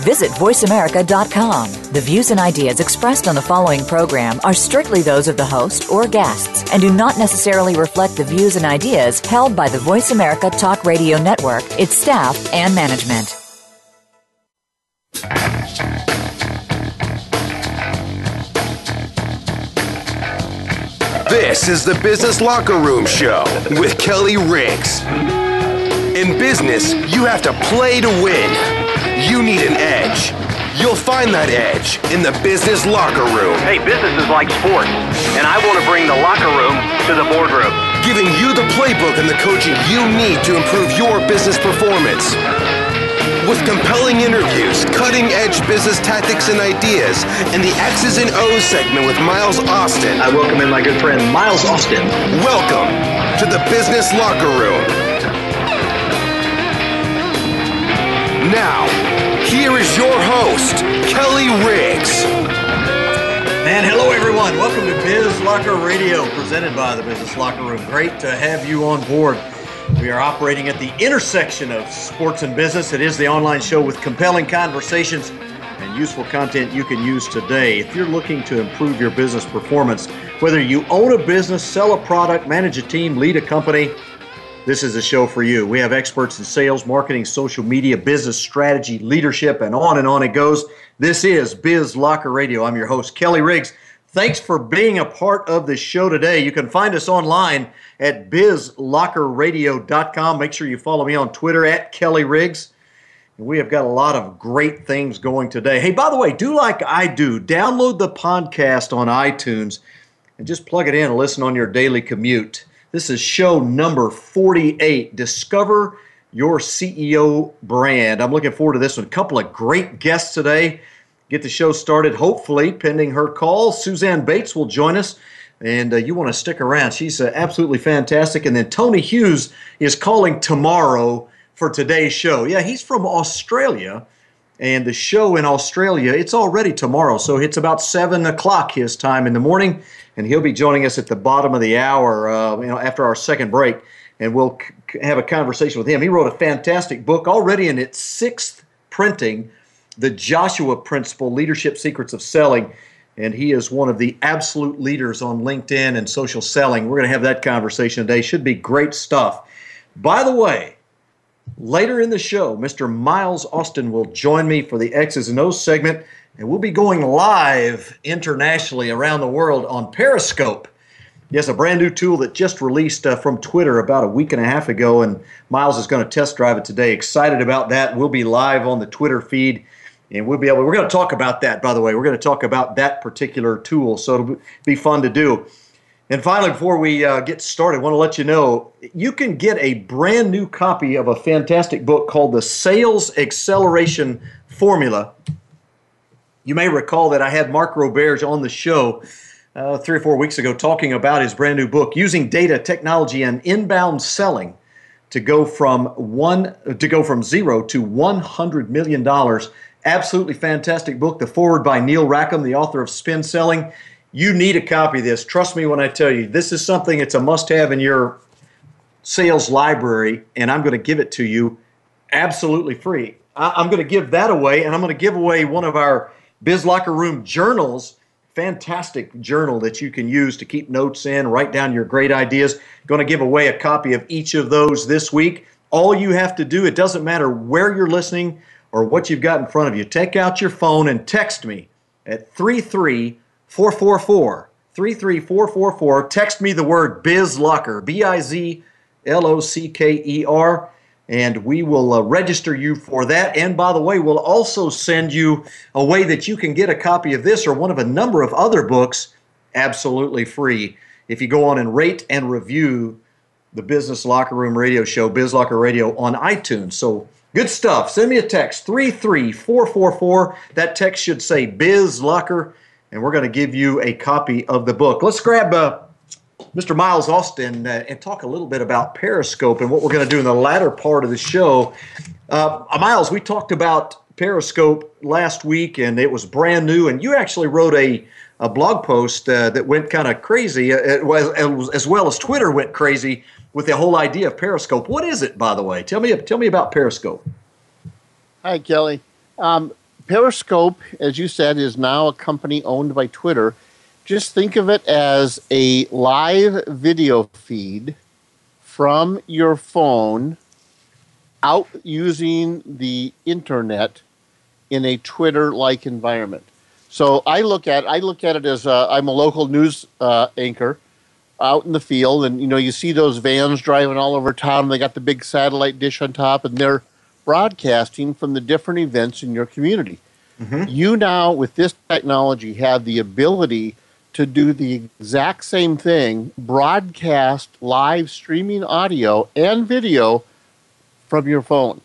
Visit VoiceAmerica.com. The views and ideas expressed on the following program are strictly those of the host or guests and do not necessarily reflect the views and ideas held by the Voice America Talk Radio Network, its staff, and management. This is the Business Locker Room Show with Kelly Riggs. In business, you have to play to win. You need an edge. You'll find that edge in the business locker room. Hey, business is like sports, and I want to bring the locker room to the boardroom. Giving you the playbook and the coaching you need to improve your business performance with compelling interviews, cutting edge business tactics and ideas, and the X's and O's segment with Miles Austin. I welcome in my good friend Miles Austin. Welcome to the Business Locker Room. Now, here is your host, Kelly Riggs. And hello, everyone. Welcome to Biz Locker Radio, presented by the Business Locker Room. Great to have you on board. We are operating at the intersection of sports and business. It is the online show with compelling conversations and useful content you can use today. If you're looking to improve your business performance, whether you own a business, sell a product, manage a team, lead a company, this is a show for you. We have experts in sales, marketing, social media, business strategy, leadership, and on and on it goes. This is Biz Locker Radio. I'm your host, Kelly Riggs. Thanks for being a part of the show today. You can find us online at bizlockerradio.com. Make sure you follow me on Twitter at Kelly Riggs. We have got a lot of great things going today. Hey, by the way, do like I do. Download the podcast on iTunes and just plug it in and listen on your daily commute. This is show number 48. Discover your CEO brand. I'm looking forward to this one. A couple of great guests today get the show started, hopefully, pending her call. Suzanne Bates will join us, and uh, you want to stick around. She's uh, absolutely fantastic. And then Tony Hughes is calling tomorrow for today's show. Yeah, he's from Australia, and the show in Australia, it's already tomorrow. So it's about 7 o'clock his time in the morning, and he'll be joining us at the bottom of the hour, uh, you know, after our second break. And we'll c- have a conversation with him. He wrote a fantastic book already in its sixth printing the Joshua Principle Leadership Secrets of Selling. And he is one of the absolute leaders on LinkedIn and social selling. We're going to have that conversation today. Should be great stuff. By the way, later in the show, Mr. Miles Austin will join me for the X's and O's segment, and we'll be going live internationally around the world on Periscope. Yes, a brand new tool that just released uh, from Twitter about a week and a half ago, and Miles is going to test drive it today. Excited about that. We'll be live on the Twitter feed and we'll be able. We're going to talk about that, by the way. We're going to talk about that particular tool, so it'll be fun to do. And finally, before we uh, get started, I want to let you know you can get a brand new copy of a fantastic book called The Sales Acceleration Formula. You may recall that I had Mark Roberge on the show uh, three or four weeks ago talking about his brand new book, Using Data, Technology, and Inbound Selling to go from one to go from zero to one hundred million dollars Absolutely fantastic book. The forward by Neil Rackham, the author of Spin Selling. You need a copy of this. Trust me when I tell you, this is something it's a must have in your sales library, and I'm going to give it to you absolutely free. I'm going to give that away, and I'm going to give away one of our Biz Locker Room journals. Fantastic journal that you can use to keep notes in, write down your great ideas. Going to give away a copy of each of those this week. All you have to do, it doesn't matter where you're listening, or what you've got in front of you, take out your phone and text me at 33444. 33444. Text me the word BizLocker, B I Z L O C K E R, and we will uh, register you for that. And by the way, we'll also send you a way that you can get a copy of this or one of a number of other books absolutely free if you go on and rate and review the Business Locker Room Radio Show, BizLocker Radio on iTunes. So Good stuff. Send me a text 33444. That text should say Biz Locker, and we're going to give you a copy of the book. Let's grab uh, Mr. Miles Austin uh, and talk a little bit about Periscope and what we're going to do in the latter part of the show. Uh, Miles, we talked about Periscope last week, and it was brand new, and you actually wrote a a blog post uh, that went kind of crazy, uh, as well as Twitter went crazy with the whole idea of Periscope. What is it, by the way? Tell me, tell me about Periscope. Hi, Kelly. Um, Periscope, as you said, is now a company owned by Twitter. Just think of it as a live video feed from your phone out using the internet in a Twitter-like environment. So I look at I look at it as i I'm a local news uh, anchor out in the field, and you know you see those vans driving all over town. They got the big satellite dish on top, and they're broadcasting from the different events in your community. Mm-hmm. You now, with this technology, have the ability to do the exact same thing, broadcast live streaming audio and video from your phone.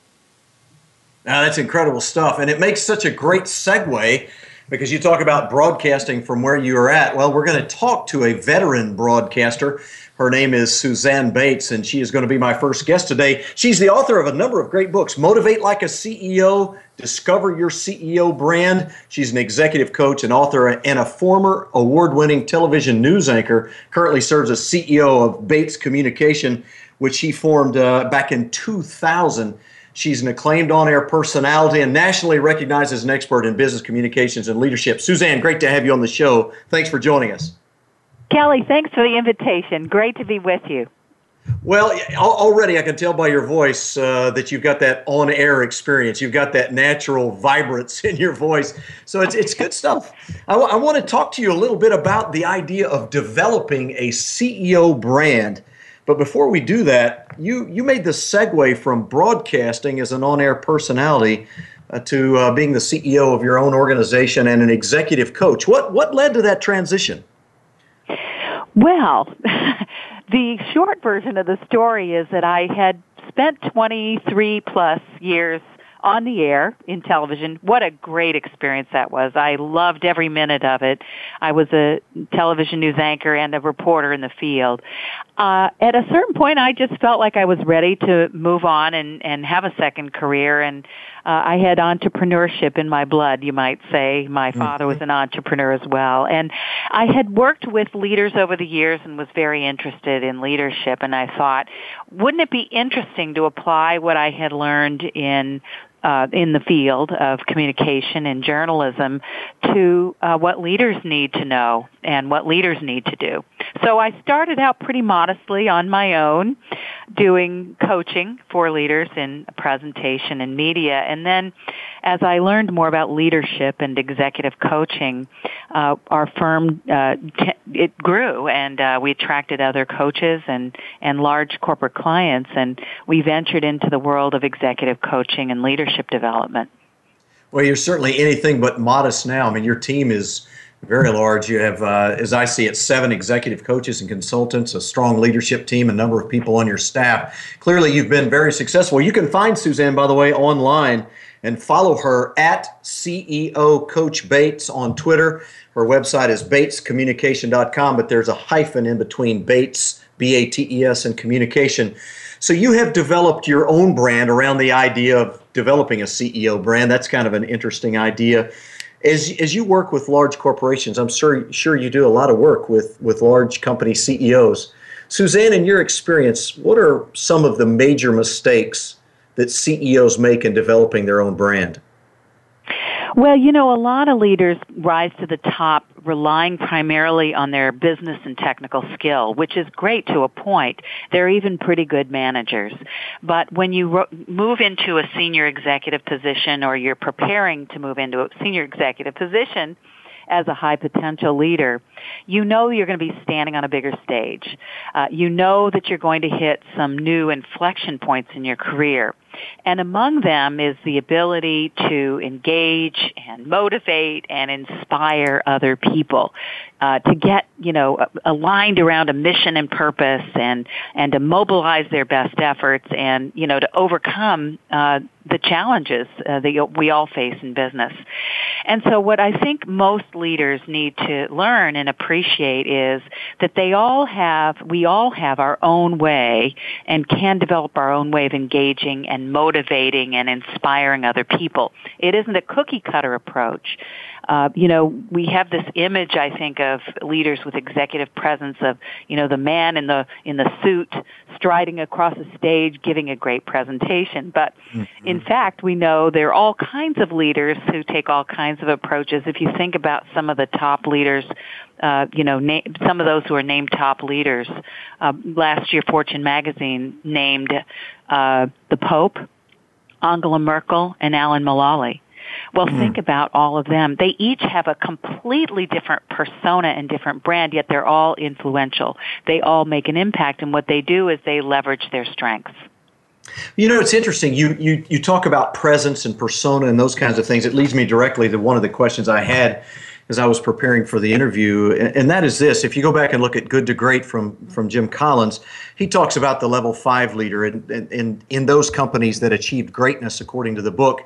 Now, that's incredible stuff. And it makes such a great segue because you talk about broadcasting from where you are at. Well, we're going to talk to a veteran broadcaster. Her name is Suzanne Bates, and she is going to be my first guest today. She's the author of a number of great books Motivate Like a CEO, Discover Your CEO Brand. She's an executive coach, an author, and a former award winning television news anchor. Currently serves as CEO of Bates Communication, which she formed uh, back in 2000. She's an acclaimed on air personality and nationally recognized as an expert in business communications and leadership. Suzanne, great to have you on the show. Thanks for joining us. Kelly, thanks for the invitation. Great to be with you. Well, already I can tell by your voice uh, that you've got that on air experience. You've got that natural vibrance in your voice. So it's, it's good stuff. I, w- I want to talk to you a little bit about the idea of developing a CEO brand. But before we do that, you you made the segue from broadcasting as an on-air personality uh, to uh, being the CEO of your own organization and an executive coach. What what led to that transition? Well, the short version of the story is that I had spent 23 plus years on the air in television. What a great experience that was. I loved every minute of it. I was a television news anchor and a reporter in the field. Uh, at a certain point, I just felt like I was ready to move on and, and have a second career. And uh, I had entrepreneurship in my blood, you might say. My mm-hmm. father was an entrepreneur as well. And I had worked with leaders over the years and was very interested in leadership. And I thought, wouldn't it be interesting to apply what I had learned in uh, in the field of communication and journalism to uh, what leaders need to know and what leaders need to do. So I started out pretty modestly on my own, doing coaching for leaders in presentation and media, and then as I learned more about leadership and executive coaching, uh, our firm uh, it grew, and uh, we attracted other coaches and and large corporate clients, and we ventured into the world of executive coaching and leadership development. Well, you're certainly anything but modest now. I mean, your team is very large. You have, uh, as I see it, seven executive coaches and consultants, a strong leadership team, a number of people on your staff. Clearly, you've been very successful. You can find Suzanne, by the way, online and follow her at CEO Coach Bates on Twitter. Her website is batescommunication.com, but there's a hyphen in between Bates, B A T E S, and communication. So you have developed your own brand around the idea of developing a CEO brand. That's kind of an interesting idea. As, as you work with large corporations, I'm sure, sure you do a lot of work with, with large company CEOs. Suzanne, in your experience, what are some of the major mistakes that CEOs make in developing their own brand? Well, you know, a lot of leaders rise to the top relying primarily on their business and technical skill, which is great to a point. They're even pretty good managers. But when you ro- move into a senior executive position or you're preparing to move into a senior executive position, as a high potential leader, you know you're going to be standing on a bigger stage. Uh, you know that you're going to hit some new inflection points in your career. And among them is the ability to engage and motivate and inspire other people uh, to get, you know, aligned around a mission and purpose and, and to mobilize their best efforts and, you know, to overcome uh, the challenges uh, that we all face in business. And so what I think most leaders need to learn and appreciate is that they all have, we all have our own way and can develop our own way of engaging and motivating and inspiring other people. It isn't a cookie cutter approach uh, you know, we have this image, I think, of leaders with executive presence of, you know, the man in the in the suit striding across a stage, giving a great presentation. But mm-hmm. in fact, we know there are all kinds of leaders who take all kinds of approaches. If you think about some of the top leaders uh, you know, na- some of those who are named top leaders. Uh, last year, Fortune magazine named uh, the Pope, Angela Merkel, and Alan Mulally. Well, mm. think about all of them. They each have a completely different persona and different brand, yet they're all influential. They all make an impact, and what they do is they leverage their strengths. You know, it's interesting. You, you you talk about presence and persona and those kinds of things. It leads me directly to one of the questions I had as I was preparing for the interview, and that is this: if you go back and look at "Good to Great" from from Jim Collins, he talks about the level five leader, and in in those companies that achieved greatness, according to the book,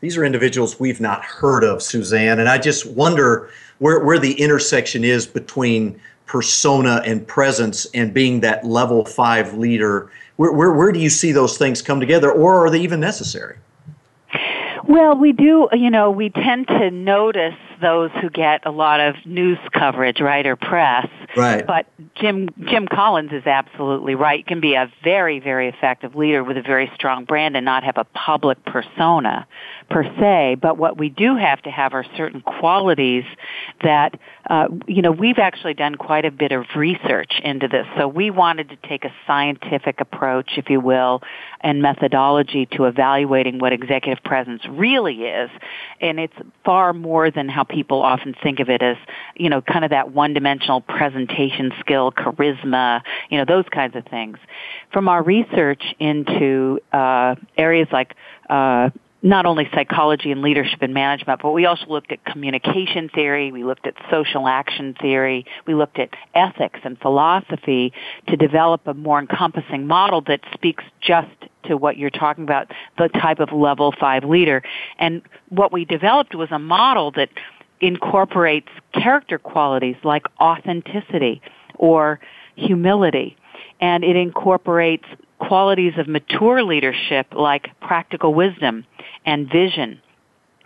these are individuals we've not heard of, Suzanne. And I just wonder where, where the intersection is between persona and presence and being that level five leader. Where, where, where do you see those things come together, or are they even necessary? Well, we do, you know, we tend to notice those who get a lot of news coverage, right, or press. Right. But Jim Jim Collins is absolutely right. Can be a very very effective leader with a very strong brand and not have a public persona per se. But what we do have to have are certain qualities that uh, you know we've actually done quite a bit of research into this. So we wanted to take a scientific approach, if you will, and methodology to evaluating what executive presence really is, and it's far more than how people often think of it as, you know, kind of that one-dimensional presentation skill, charisma, you know, those kinds of things. From our research into uh, areas like uh, not only psychology and leadership and management, but we also looked at communication theory, we looked at social action theory, we looked at ethics and philosophy to develop a more encompassing model that speaks just to what you're talking about, the type of level five leader. And what we developed was a model that incorporates character qualities like authenticity or humility. And it incorporates qualities of mature leadership like practical wisdom and vision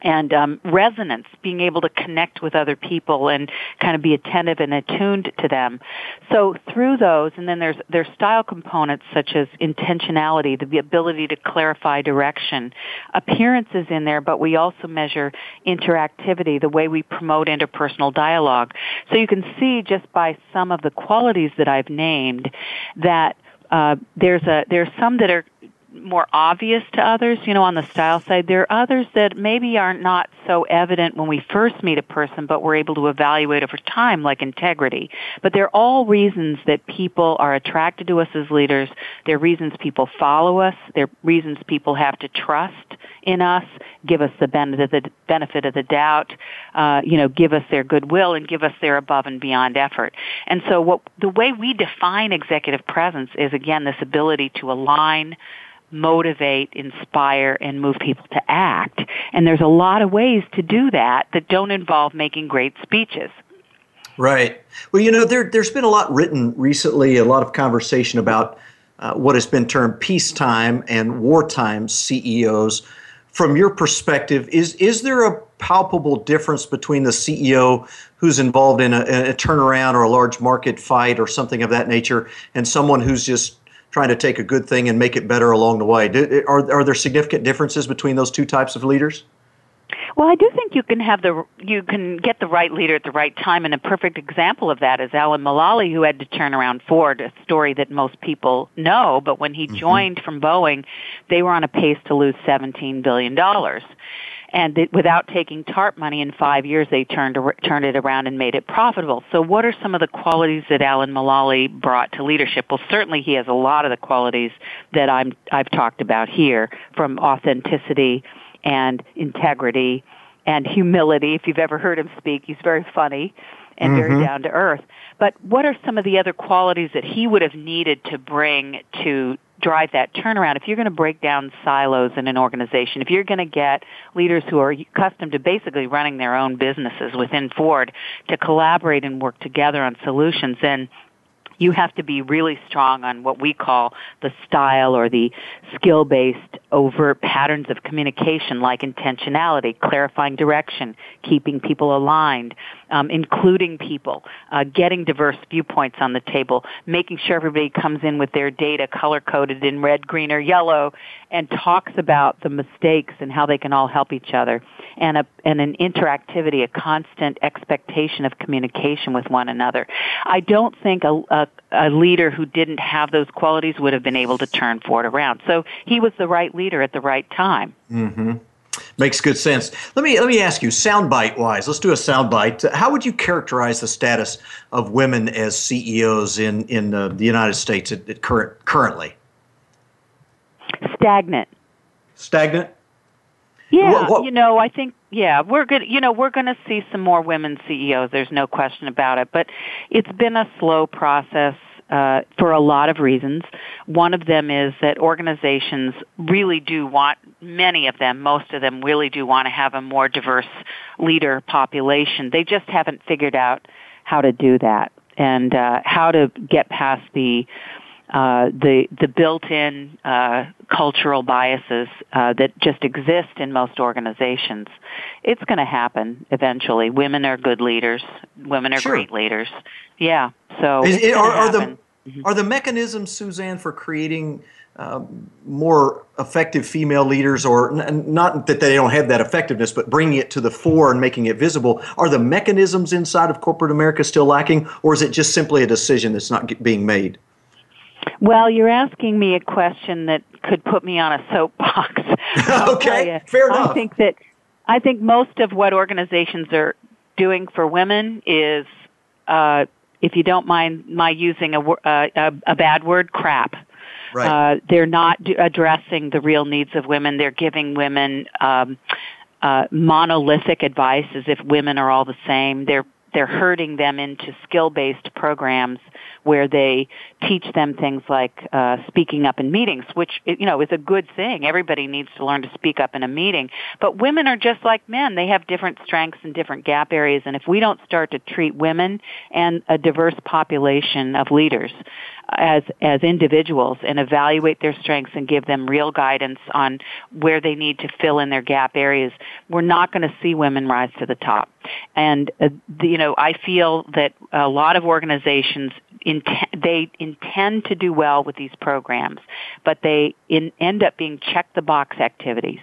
and um, resonance, being able to connect with other people and kind of be attentive and attuned to them. So through those, and then there's there's style components such as intentionality, the ability to clarify direction, appearances in there, but we also measure interactivity, the way we promote interpersonal dialogue. So you can see just by some of the qualities that I've named that uh, there's a there's some that are more obvious to others, you know, on the style side. There are others that maybe are not so evident when we first meet a person, but we're able to evaluate over time, like integrity. But they're all reasons that people are attracted to us as leaders. They're reasons people follow us. They're reasons people have to trust in us, give us the benefit of the, doubt, uh, you know, give us their goodwill and give us their above and beyond effort. And so what, the way we define executive presence is again this ability to align, motivate, inspire, and move people to act. And there's a lot of ways to do that that don't involve making great speeches. Right. Well, you know, there, there's been a lot written recently, a lot of conversation about uh, what has been termed peacetime and wartime CEOs. From your perspective, is, is there a palpable difference between the CEO who's involved in a, a turnaround or a large market fight or something of that nature and someone who's just trying to take a good thing and make it better along the way. Are, are there significant differences between those two types of leaders? Well, I do think you can have the you can get the right leader at the right time, and a perfect example of that is Alan Mulally, who had to turn around Ford, a story that most people know. But when he mm-hmm. joined from Boeing, they were on a pace to lose seventeen billion dollars and it, without taking TARP money in five years, they turned turned it around and made it profitable. So, what are some of the qualities that Alan Mulally brought to leadership? Well, certainly he has a lot of the qualities that I'm I've talked about here, from authenticity and integrity and humility. If you've ever heard him speak, he's very funny and mm-hmm. very down to earth. But what are some of the other qualities that he would have needed to bring to drive that turnaround, if you're going to break down silos in an organization, if you're going to get leaders who are accustomed to basically running their own businesses within Ford to collaborate and work together on solutions, then you have to be really strong on what we call the style or the skill-based overt patterns of communication like intentionality, clarifying direction, keeping people aligned, um, including people, uh, getting diverse viewpoints on the table, making sure everybody comes in with their data color coded in red, green, or yellow, and talks about the mistakes and how they can all help each other, and a and an interactivity, a constant expectation of communication with one another. I don't think a, a, a leader who didn't have those qualities would have been able to turn Ford around. So he was the right leader at the right time. Mm-hmm. Makes good sense. Let me let me ask you, soundbite wise. Let's do a soundbite. How would you characterize the status of women as CEOs in in uh, the United States at, at current currently? Stagnant. Stagnant. Yeah, what, what? you know, I think yeah, we're good. You know, we're going to see some more women CEOs. There's no question about it. But it's been a slow process uh, for a lot of reasons. One of them is that organizations really do want, many of them, most of them really do want to have a more diverse leader population. They just haven't figured out how to do that and uh, how to get past the uh, the the built-in uh, cultural biases uh, that just exist in most organizations. It's going to happen eventually. Women are good leaders. Women are sure. great leaders. Yeah. So Is, are, are, the mm-hmm. are the mechanisms, Suzanne, for creating um, more effective female leaders, or n- not that they don't have that effectiveness, but bringing it to the fore and making it visible? Are the mechanisms inside of corporate America still lacking, or is it just simply a decision that's not being made? Well, you're asking me a question that could put me on a soapbox. okay, fair enough. I think that I think most of what organizations are doing for women is, uh, if you don't mind my using a, uh, a, a bad word, crap. Right. Uh, they're not addressing the real needs of women. They're giving women um, uh, monolithic advice as if women are all the same. They're they're herding them into skill-based programs where they teach them things like uh, speaking up in meetings, which you know is a good thing. Everybody needs to learn to speak up in a meeting. But women are just like men; they have different strengths and different gap areas. And if we don't start to treat women and a diverse population of leaders as as individuals and evaluate their strengths and give them real guidance on where they need to fill in their gap areas, we're not going to see women rise to the top. And uh, the, you know, I feel that a lot of organizations they intend to do well with these programs, but they in, end up being check the box activities.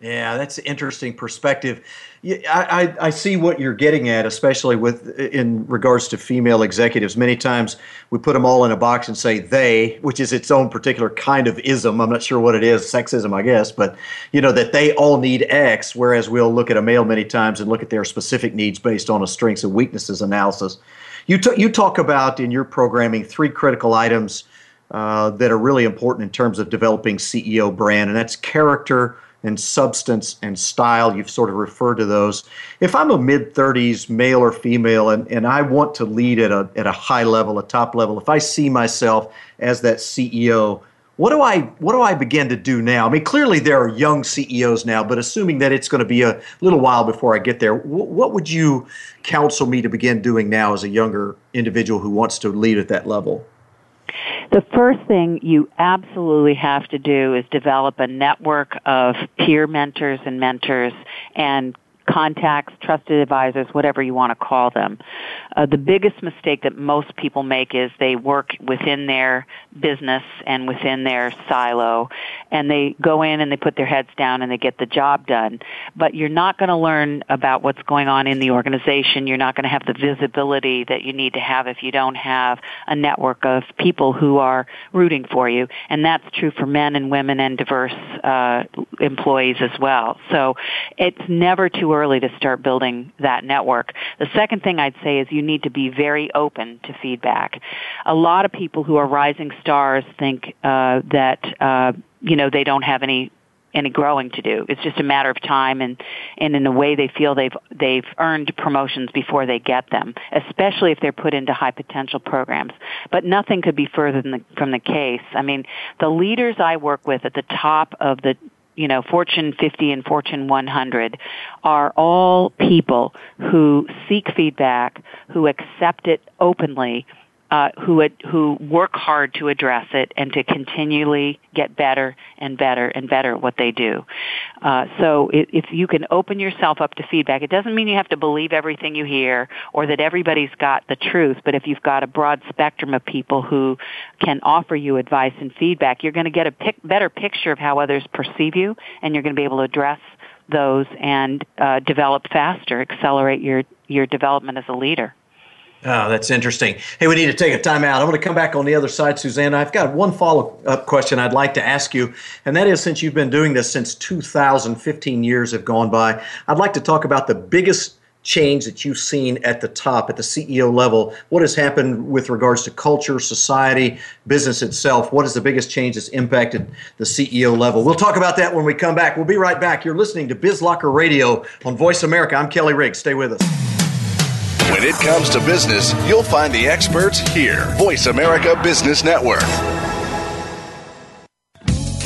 Yeah, that's an interesting perspective. I, I, I, see what you're getting at, especially with in regards to female executives. Many times we put them all in a box and say they, which is its own particular kind of ism. I'm not sure what it is, sexism, I guess, but you know that they all need X, whereas we'll look at a male many times and look at their specific needs based on a strengths and weaknesses analysis. You t- you talk about in your programming three critical items uh, that are really important in terms of developing CEO brand, and that's character and substance and style. You've sort of referred to those. If I'm a mid 30s male or female and, and I want to lead at a, at a high level, a top level, if I see myself as that CEO, what do I what do I begin to do now? I mean, clearly there are young CEOs now, but assuming that it's going to be a little while before I get there, what would you counsel me to begin doing now as a younger individual who wants to lead at that level? The first thing you absolutely have to do is develop a network of peer mentors and mentors and contacts, trusted advisors, whatever you want to call them. Uh, the biggest mistake that most people make is they work within their business and within their silo, and they go in and they put their heads down and they get the job done. But you're not going to learn about what's going on in the organization. You're not going to have the visibility that you need to have if you don't have a network of people who are rooting for you. And that's true for men and women and diverse uh, employees as well. So it's never too early to start building that network. The second thing I'd say is you need to be very open to feedback. A lot of people who are rising stars think uh, that uh, you know they don't have any any growing to do. It's just a matter of time and, and in a way they feel they've, they've earned promotions before they get them, especially if they're put into high potential programs. But nothing could be further the, from the case. I mean, the leaders I work with at the top of the you know, Fortune 50 and Fortune 100 are all people who seek feedback, who accept it openly, uh, who who work hard to address it and to continually get better and better and better at what they do. Uh, so if, if you can open yourself up to feedback, it doesn't mean you have to believe everything you hear or that everybody's got the truth. But if you've got a broad spectrum of people who can offer you advice and feedback, you're going to get a pic- better picture of how others perceive you, and you're going to be able to address those and uh, develop faster, accelerate your your development as a leader. Oh, that's interesting. Hey, we need to take a time out. I'm going to come back on the other side, Suzanne. I've got one follow up question I'd like to ask you, and that is since you've been doing this since 2000, 15 years have gone by, I'd like to talk about the biggest change that you've seen at the top, at the CEO level. What has happened with regards to culture, society, business itself? What is the biggest change that's impacted the CEO level? We'll talk about that when we come back. We'll be right back. You're listening to BizLocker Radio on Voice America. I'm Kelly Riggs. Stay with us. When it comes to business, you'll find the experts here. Voice America Business Network.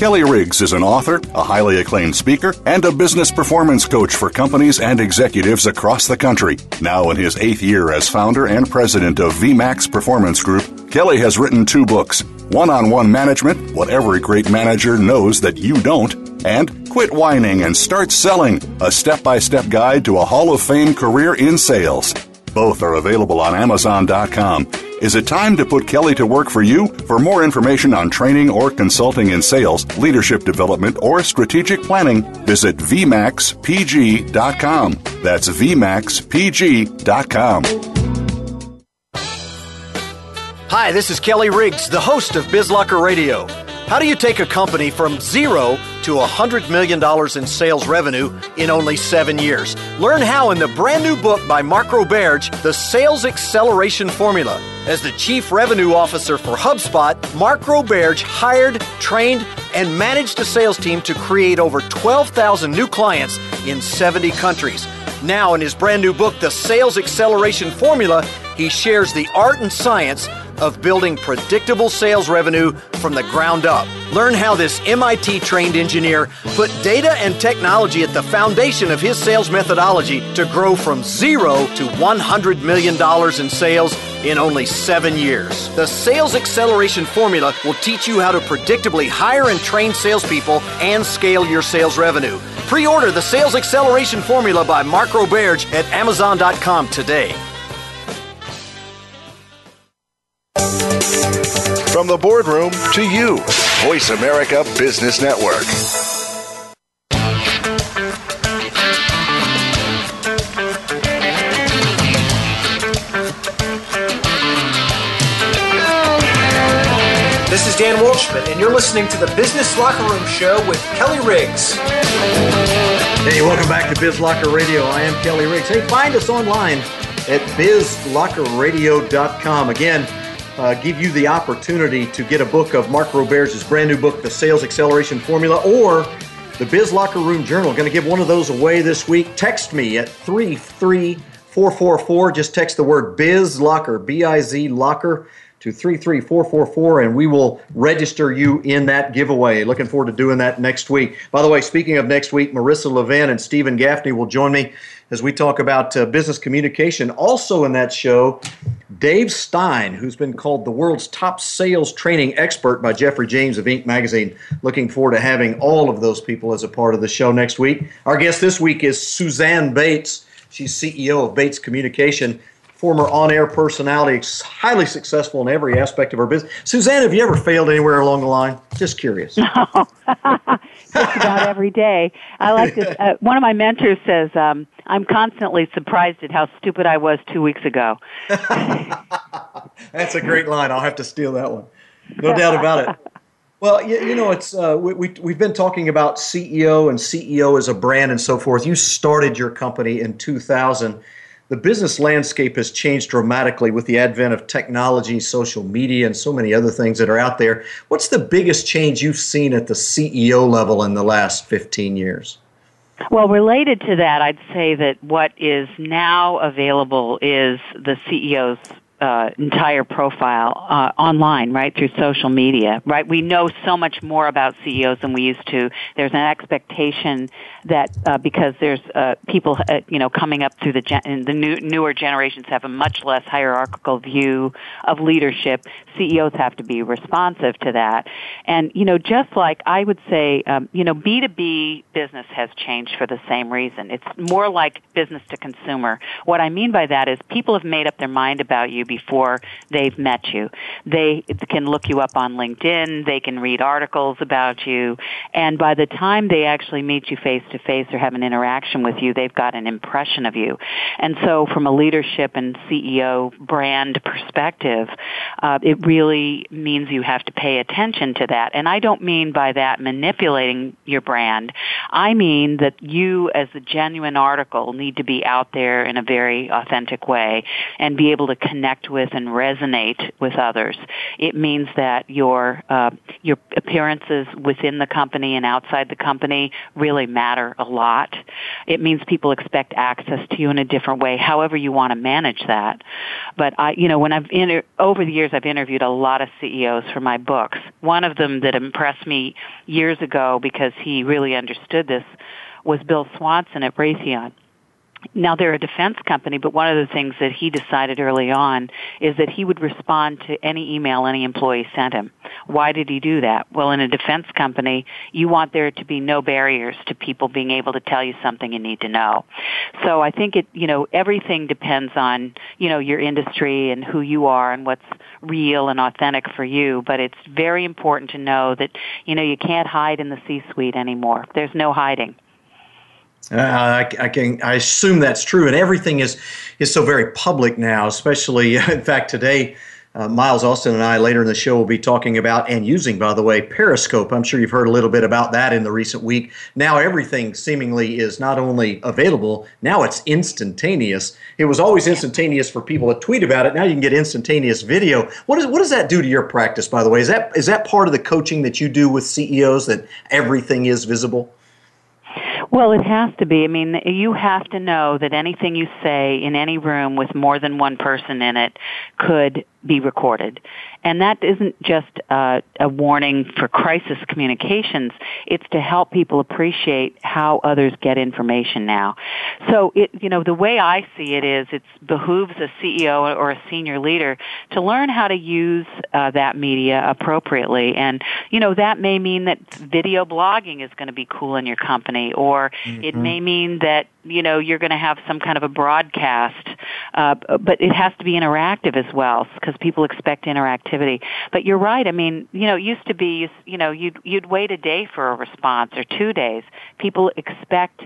Kelly Riggs is an author, a highly acclaimed speaker, and a business performance coach for companies and executives across the country. Now in his eighth year as founder and president of VMAX Performance Group, Kelly has written two books One on One Management What Every Great Manager Knows That You Don't, and Quit Whining and Start Selling A Step by Step Guide to a Hall of Fame Career in Sales. Both are available on Amazon.com. Is it time to put Kelly to work for you? For more information on training or consulting in sales, leadership development, or strategic planning, visit VMAXPG.com. That's VMAXPG.com. Hi, this is Kelly Riggs, the host of BizLocker Radio. How do you take a company from zero to $100 million in sales revenue in only seven years? Learn how in the brand new book by Mark Roberge, The Sales Acceleration Formula. As the Chief Revenue Officer for HubSpot, Mark Roberge hired, trained, and managed a sales team to create over 12,000 new clients in 70 countries. Now, in his brand new book, The Sales Acceleration Formula, he shares the art and science of building predictable sales revenue from the ground up. Learn how this MIT trained engineer put data and technology at the foundation of his sales methodology to grow from zero to $100 million in sales in only seven years. The Sales Acceleration Formula will teach you how to predictably hire and train salespeople and scale your sales revenue. Pre order the Sales Acceleration Formula by Mark Roberge at Amazon.com today. From the boardroom to you, Voice America Business Network. This is Dan Walshman, and you're listening to the Business Locker Room Show with Kelly Riggs. Hey, welcome back to Biz Locker Radio. I am Kelly Riggs. Hey, find us online at bizlockerradio.com. Again, uh, give you the opportunity to get a book of Mark Roberge's brand new book, The Sales Acceleration Formula, or the Biz Locker Room Journal. Going to give one of those away this week. Text me at 33444. Just text the word Biz Locker, B I Z Locker, to 33444, and we will register you in that giveaway. Looking forward to doing that next week. By the way, speaking of next week, Marissa Levin and Stephen Gaffney will join me as we talk about uh, business communication. Also in that show, Dave Stein, who's been called the world's top sales training expert by Geoffrey James of Inc. magazine. Looking forward to having all of those people as a part of the show next week. Our guest this week is Suzanne Bates. She's CEO of Bates Communication former on-air personality, highly successful in every aspect of her business. Suzanne, have you ever failed anywhere along the line? Just curious. No, just about every day. I like this. Uh, one of my mentors says, um, "I'm constantly surprised at how stupid I was two weeks ago." That's a great line. I'll have to steal that one. No doubt about it. Well, you, you know, it's uh, we, we we've been talking about CEO and CEO as a brand and so forth. You started your company in 2000 the business landscape has changed dramatically with the advent of technology, social media, and so many other things that are out there. What's the biggest change you've seen at the CEO level in the last 15 years? Well, related to that, I'd say that what is now available is the CEO's uh, entire profile uh, online, right, through social media, right? We know so much more about CEOs than we used to. There's an expectation that uh, because there's uh, people, uh, you know, coming up through the gen- the new, newer generations have a much less hierarchical view of leadership. CEOs have to be responsive to that, and you know, just like I would say, um, you know, B2B business has changed for the same reason. It's more like business to consumer. What I mean by that is people have made up their mind about you before they've met you. They can look you up on LinkedIn, they can read articles about you, and by the time they actually meet you face to face or have an interaction with you, they've got an impression of you. And so from a leadership and CEO brand perspective, uh, it really means you have to pay attention to that. And I don't mean by that manipulating your brand. I mean that you as a genuine article need to be out there in a very authentic way and be able to connect connect with and resonate with others. It means that your uh, your appearances within the company and outside the company really matter a lot. It means people expect access to you in a different way, however you want to manage that. But I, you know, when I've inter- over the years, I've interviewed a lot of CEOs for my books. One of them that impressed me years ago because he really understood this was Bill Swanson at Raytheon now they're a defense company, but one of the things that he decided early on is that he would respond to any email any employee sent him. Why did he do that? Well, in a defense company, you want there to be no barriers to people being able to tell you something you need to know. So I think it, you know, everything depends on, you know, your industry and who you are and what's real and authentic for you, but it's very important to know that, you know, you can't hide in the C-suite anymore. There's no hiding. Uh, I, I, can I assume that's true, and everything is is so very public now. Especially, in fact, today, uh, Miles Austin and I later in the show will be talking about and using, by the way, Periscope. I'm sure you've heard a little bit about that in the recent week. Now everything seemingly is not only available, now it's instantaneous. It was always instantaneous for people to tweet about it. Now you can get instantaneous video. What does what does that do to your practice? By the way, is that is that part of the coaching that you do with CEOs that everything is visible? Well, it has to be. I mean, you have to know that anything you say in any room with more than one person in it could be recorded. And that isn't just uh, a warning for crisis communications. It's to help people appreciate how others get information now. So it, you know, the way I see it is it behooves a CEO or a senior leader to learn how to use uh, that media appropriately. And, you know, that may mean that video blogging is going to be cool in your company or mm-hmm. it may mean that, you know, you're going to have some kind of a broadcast, uh, but it has to be interactive as well because people expect interactivity. But you're right. I mean, you know, it used to be, you know, you'd you'd wait a day for a response or two days. People expect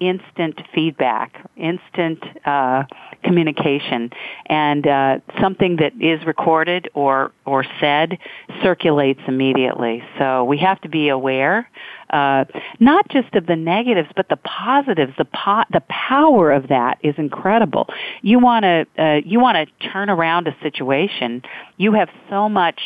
instant feedback, instant uh, communication, and uh, something that is recorded or or said circulates immediately. So we have to be aware uh, not just of the negatives, but the positives. The po- the power of that is incredible. You want to uh, you want to turn around a situation. You have so much.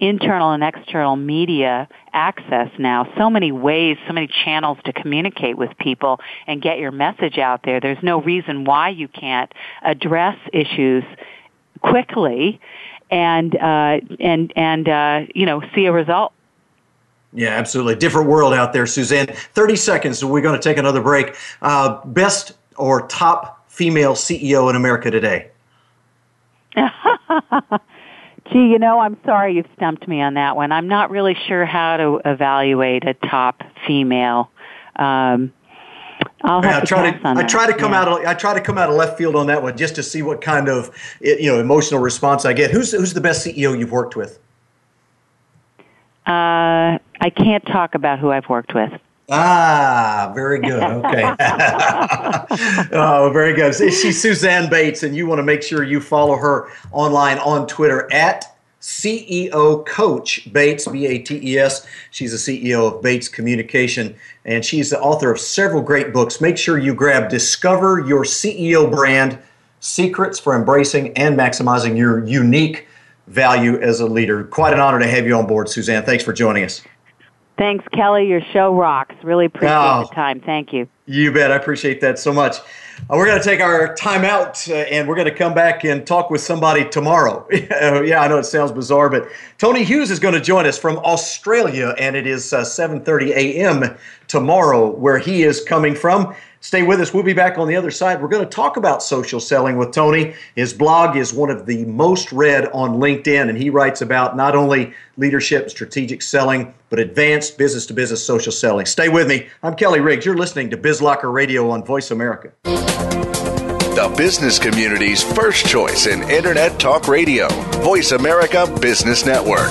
Internal and external media access now, so many ways, so many channels to communicate with people and get your message out there. There's no reason why you can't address issues quickly and uh, and and uh, you know see a result yeah, absolutely. Different world out there, Suzanne. 30 seconds, so we're going to take another break. Uh, best or top female CEO in America today? Gee, you know, I'm sorry you stumped me on that one. I'm not really sure how to evaluate a top female. Um, I'll have I to try to, I try to come yeah. out of I try to come out of left field on that one just to see what kind of you know emotional response I get. Who's who's the best CEO you've worked with? Uh, I can't talk about who I've worked with. Ah, very good. Okay. oh, very good. She's Suzanne Bates, and you want to make sure you follow her online on Twitter at CEO Coach Bates, B A T E S. She's the CEO of Bates Communication, and she's the author of several great books. Make sure you grab Discover Your CEO Brand Secrets for Embracing and Maximizing Your Unique Value as a Leader. Quite an honor to have you on board, Suzanne. Thanks for joining us. Thanks, Kelly. Your show rocks. Really appreciate oh, the time. Thank you. You bet. I appreciate that so much. Uh, we're going to take our time out uh, and we're going to come back and talk with somebody tomorrow. yeah, I know it sounds bizarre, but Tony Hughes is going to join us from Australia, and it is uh, 7:30 a.m. tomorrow, where he is coming from. Stay with us. We'll be back on the other side. We're going to talk about social selling with Tony. His blog is one of the most read on LinkedIn, and he writes about not only leadership, and strategic selling, but advanced business to business social selling. Stay with me. I'm Kelly Riggs. You're listening to BizLocker Radio on Voice America. The business community's first choice in Internet Talk Radio, Voice America Business Network.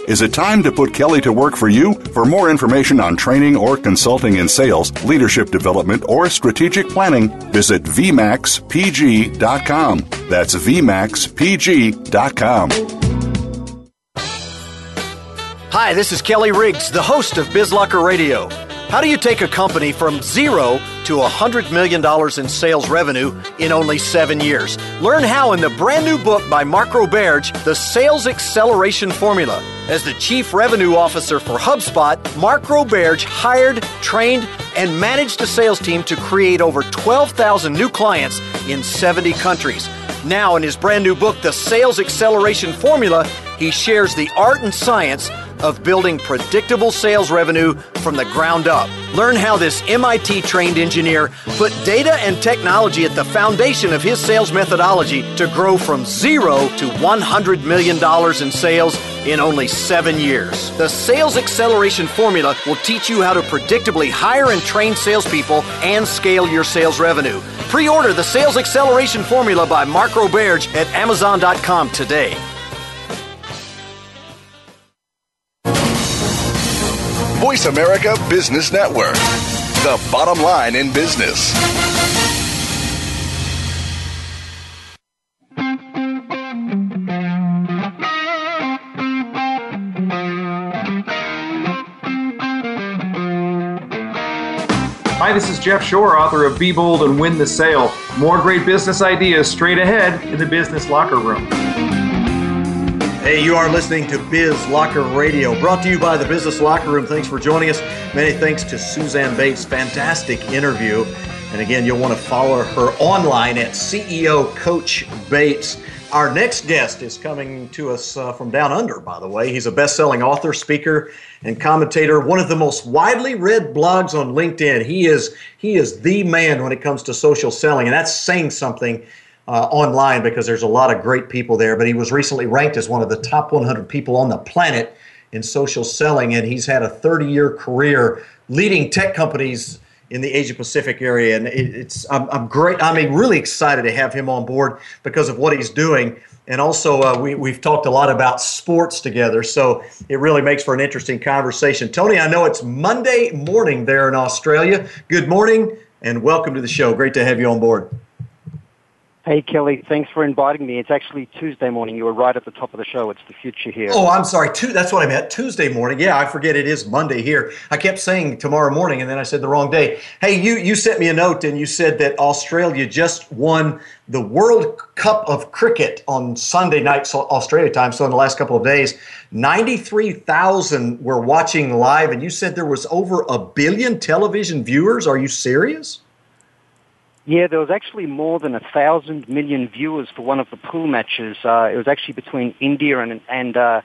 Is it time to put Kelly to work for you? For more information on training or consulting in sales, leadership development, or strategic planning, visit VMAXPG.com. That's VMAXPG.com. Hi, this is Kelly Riggs, the host of BizLocker Radio. How do you take a company from zero to $100 million in sales revenue in only seven years? Learn how in the brand new book by Mark Roberge, The Sales Acceleration Formula. As the Chief Revenue Officer for HubSpot, Mark Roberge hired, trained, and managed a sales team to create over 12,000 new clients in 70 countries. Now, in his brand new book, The Sales Acceleration Formula, he shares the art and science of building predictable sales revenue from the ground up. Learn how this MIT trained engineer put data and technology at the foundation of his sales methodology to grow from zero to $100 million in sales in only seven years. The Sales Acceleration Formula will teach you how to predictably hire and train salespeople and scale your sales revenue. Pre order the Sales Acceleration Formula by Mark Roberge at Amazon.com today. Voice America Business Network, the bottom line in business. Hi, this is Jeff Shore, author of Be Bold and Win the Sale. More great business ideas straight ahead in the business locker room. Hey, you are listening to Biz Locker Radio, brought to you by the Business Locker Room. Thanks for joining us. Many thanks to Suzanne Bates. Fantastic interview. And again, you'll want to follow her online at CEO Coach Bates. Our next guest is coming to us uh, from down under, by the way. He's a best selling author, speaker, and commentator, one of the most widely read blogs on LinkedIn. He is, he is the man when it comes to social selling, and that's saying something uh, online because there's a lot of great people there. But he was recently ranked as one of the top 100 people on the planet in social selling, and he's had a 30 year career leading tech companies in the Asia Pacific area. And it, it's I'm, I'm great. I mean, really excited to have him on board because of what he's doing. And also, uh, we, we've talked a lot about sports together, so it really makes for an interesting conversation. Tony, I know it's Monday morning there in Australia. Good morning and welcome to the show. Great to have you on board. Hey, Kelly, thanks for inviting me. It's actually Tuesday morning. You were right at the top of the show. It's the future here. Oh, I'm sorry. that's what I meant. Tuesday morning. Yeah, I forget it is Monday here. I kept saying tomorrow morning, and then I said the wrong day. Hey, you, you sent me a note, and you said that Australia just won the World Cup of Cricket on Sunday night, Australia time. So in the last couple of days, 93,000 were watching live, and you said there was over a billion television viewers. Are you serious? Yeah, there was actually more than a thousand million viewers for one of the pool matches. Uh, it was actually between India and, and uh,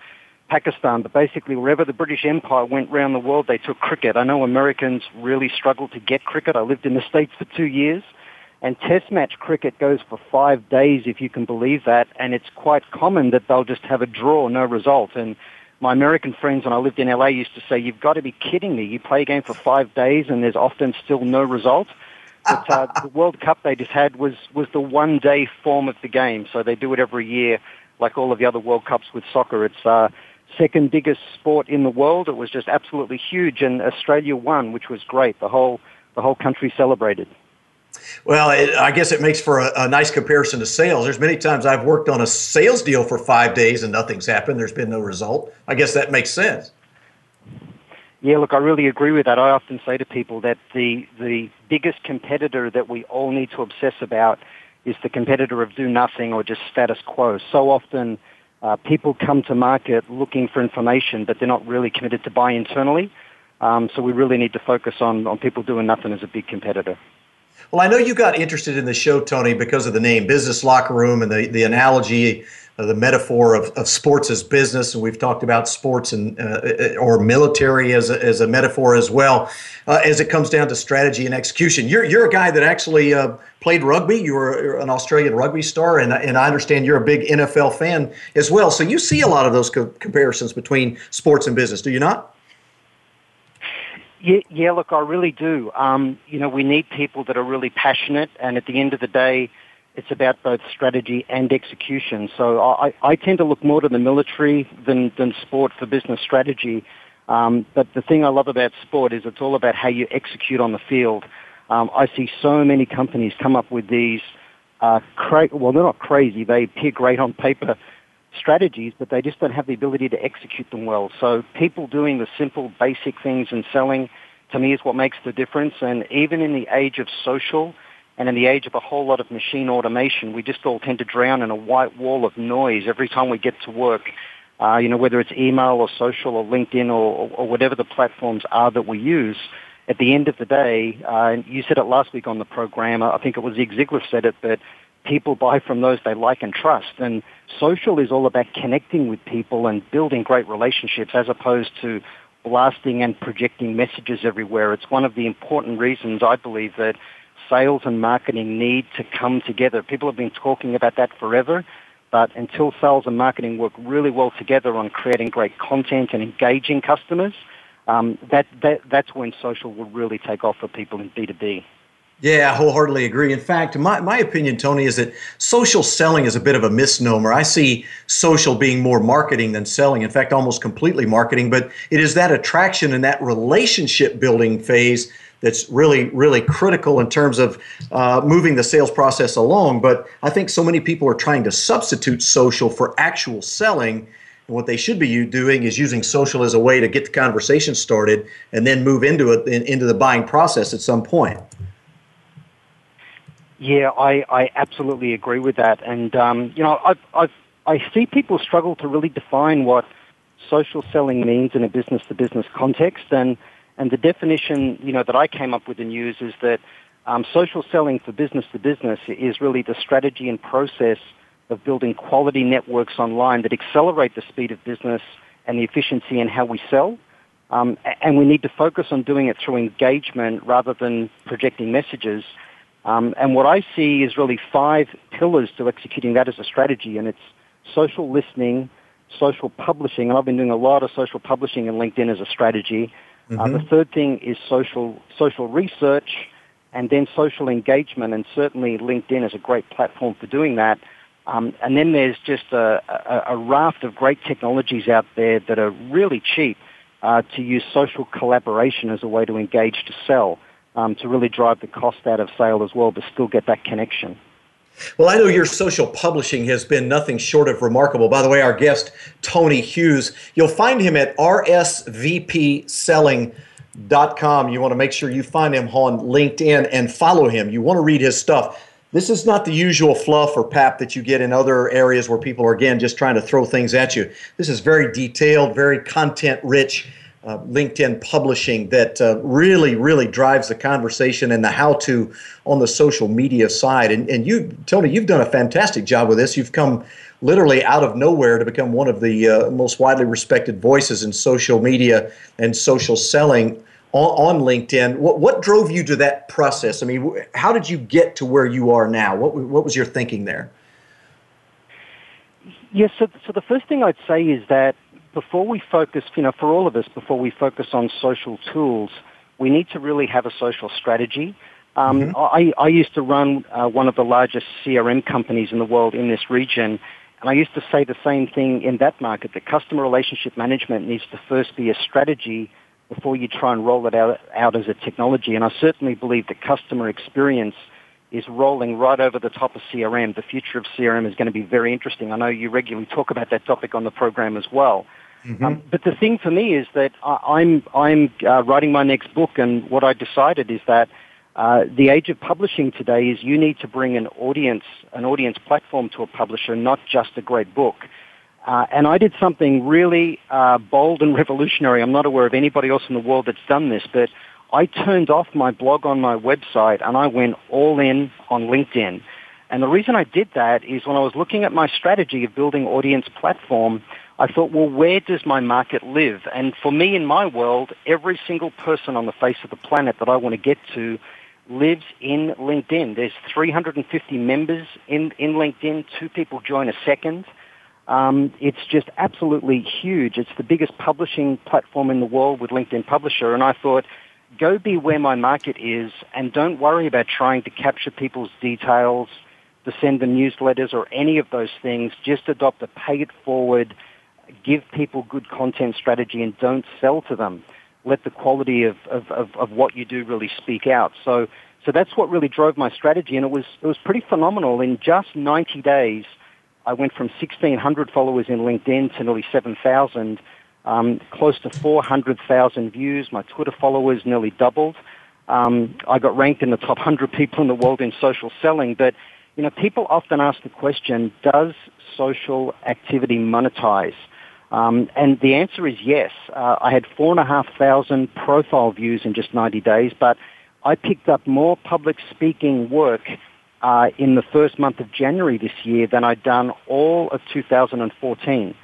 Pakistan, but basically wherever the British Empire went around the world, they took cricket. I know Americans really struggle to get cricket. I lived in the States for two years, and Test match cricket goes for five days, if you can believe that, and it's quite common that they'll just have a draw, no result. And my American friends when I lived in LA used to say, "You've got to be kidding me! You play a game for five days and there's often still no result." But uh, the World Cup they just had was was the one day form of the game, so they do it every year, like all of the other World Cups with soccer. It's uh, second biggest sport in the world. It was just absolutely huge, and Australia won, which was great. The whole the whole country celebrated. Well, it, I guess it makes for a, a, nice comparison to sales. There's many times I've worked on a sales deal for five days and nothing's happened. There's been no result. I guess that makes sense. Yeah, look, I really agree with that. I often say to people that the the biggest competitor that we all need to obsess about is the competitor of do nothing or just status quo. So often, uh, people come to market looking for information, but they're not really committed to buy internally. Um, so we really need to focus on on people doing nothing as a big competitor. Well, I know you got interested in the show, Tony, because of the name Business Locker Room and the, the analogy, uh, the metaphor of, of sports as business. And we've talked about sports and uh, or military as a, as a metaphor as well, uh, as it comes down to strategy and execution. You're, you're a guy that actually uh, played rugby. You were an Australian rugby star, and, and I understand you're a big NFL fan as well. So you see a lot of those co- comparisons between sports and business, do you not? Yeah, yeah, look, I really do. Um, you know, we need people that are really passionate, and at the end of the day, it's about both strategy and execution. So I, I tend to look more to the military than, than sport for business strategy. Um, but the thing I love about sport is it's all about how you execute on the field. Um, I see so many companies come up with these, uh, cra- well, they're not crazy. They appear great on paper strategies, but they just don't have the ability to execute them well. So people doing the simple, basic things and selling, to me, is what makes the difference. And even in the age of social and in the age of a whole lot of machine automation, we just all tend to drown in a white wall of noise every time we get to work. Uh, you know, whether it's email or social or LinkedIn or, or whatever the platforms are that we use, at the end of the day, uh, you said it last week on the program, I think it was Zig Ziglar said it, but people buy from those they like and trust. And social is all about connecting with people and building great relationships as opposed to blasting and projecting messages everywhere. It's one of the important reasons I believe that sales and marketing need to come together. People have been talking about that forever, but until sales and marketing work really well together on creating great content and engaging customers, um, that, that, that's when social will really take off for people in B2B. Yeah, I wholeheartedly agree. In fact, my, my opinion, Tony, is that social selling is a bit of a misnomer. I see social being more marketing than selling, in fact, almost completely marketing, but it is that attraction and that relationship building phase that's really, really critical in terms of uh, moving the sales process along. But I think so many people are trying to substitute social for actual selling. And what they should be doing is using social as a way to get the conversation started and then move into it into the buying process at some point. Yeah, I, I absolutely agree with that. And, um, you know, I've, I've, I see people struggle to really define what social selling means in a business to business context. And, and the definition, you know, that I came up with and use is that um, social selling for business to business is really the strategy and process of building quality networks online that accelerate the speed of business and the efficiency in how we sell. Um, and we need to focus on doing it through engagement rather than projecting messages. Um, and what I see is really five pillars to executing that as a strategy, and it's social listening, social publishing, and I've been doing a lot of social publishing in LinkedIn as a strategy. Mm-hmm. Uh, the third thing is social social research, and then social engagement, and certainly LinkedIn is a great platform for doing that. Um, and then there's just a, a, a, raft of great technologies out there that are really cheap uh, to use social collaboration as a way to engage to sell um, to really drive the cost out of sale as well, but still get that connection. Well, I know your social publishing has been nothing short of remarkable. By the way, our guest, Tony Hughes, you'll find him at rsvpselling.com. You want to make sure you find him on LinkedIn and follow him. You want to read his stuff. This is not the usual fluff or pap that you get in other areas where people are, again, just trying to throw things at you. This is very detailed, very content rich uh, LinkedIn publishing that uh, really, really drives the conversation and the how to on the social media side. And, and you, Tony, you've done a fantastic job with this. You've come literally out of nowhere to become one of the uh, most widely respected voices in social media and social selling on, on LinkedIn. What, what drove you to that process? I mean, how did you get to where you are now? What, what was your thinking there? Yes, so, so the first thing I'd say is that before we focus, you know, for all of us, before we focus on social tools, we need to really have a social strategy. Um, mm-hmm. I, I used to run uh, one of the largest CRM companies in the world in this region, and I used to say the same thing in that market, that customer relationship management needs to first be a strategy before you try and roll it out, out as a technology. And I certainly believe that customer experience is rolling right over the top of CRM. The future of CRM is going to be very interesting. I know you regularly talk about that topic on the program as well. Mm-hmm. Um, but the thing for me is that I, am I'm, I'm uh, writing my next book, and what I decided is that uh, the age of publishing today is you need to bring an audience, an audience platform to a publisher, not just a great book. Uh, and I did something really uh, bold and revolutionary. I'm not aware of anybody else in the world that's done this, but I turned off my blog on my website and I went all in on LinkedIn. And the reason I did that is when I was looking at my strategy of building audience platform, I thought, well, where does my market live? And for me in my world, every single person on the face of the planet that I want to get to lives in LinkedIn. There's 350 members in, in LinkedIn. Two people join a second. Um, it's just absolutely huge. It's the biggest publishing platform in the world with LinkedIn Publisher. And I thought, go be where my market is and don't worry about trying to capture people's details, to send them newsletters or any of those things. Just adopt a pay it forward, give people good content strategy and don't sell to them. Let the quality of, of, of, of what you do really speak out. So, so that's what really drove my strategy and it was, it was pretty phenomenal. In just 90 days, I went from 1,600 followers in LinkedIn to nearly 7,000, um, close to 400,000 views. My Twitter followers nearly doubled. Um, I got ranked in the top 100 people in the world in social selling. But, you know, people often ask the question, does social activity monetize? Um, and the answer is yes. Uh, I had 4,500 profile views in just 90 days, but I picked up more public speaking work uh, in the first month of January this year than I'd done all of 2014.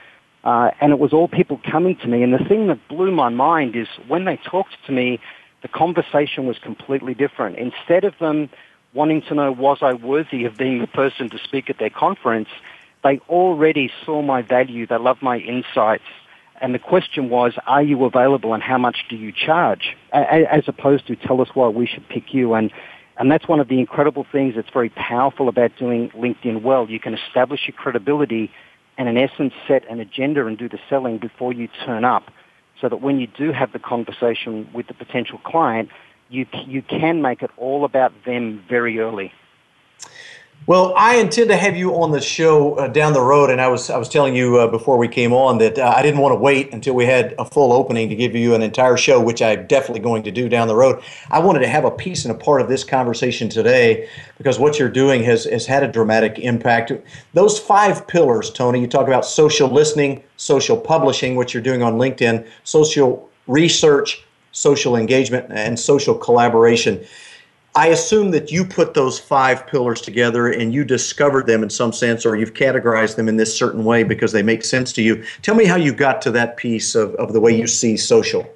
Uh, and it was all people coming to me. And the thing that blew my mind is when they talked to me, the conversation was completely different. Instead of them wanting to know was I worthy of being the person to speak at their conference, they already saw my value. They loved my insights. And the question was, are you available and how much do you charge? As opposed to tell us why we should pick you. And and that's one of the incredible things that's very powerful about doing LinkedIn well. You can establish your credibility and in essence set an agenda and do the selling before you turn up so that when you do have the conversation with the potential client, you, you can make it all about them very early. Well, I intend to have you on the show uh, down the road, and I was I was telling you uh, before we came on that uh, I didn't want to wait until we had a full opening to give you an entire show, which I'm definitely going to do down the road. I wanted to have a piece and a part of this conversation today because what you're doing has has had a dramatic impact. Those five pillars, Tony, you talk about social listening, social publishing, what you're doing on LinkedIn, social research, social engagement, and social collaboration I assume that you put those five pillars together and you discovered them in some sense, or you've categorized them in this certain way because they make sense to you. Tell me how you got to that piece of, of the way you see social.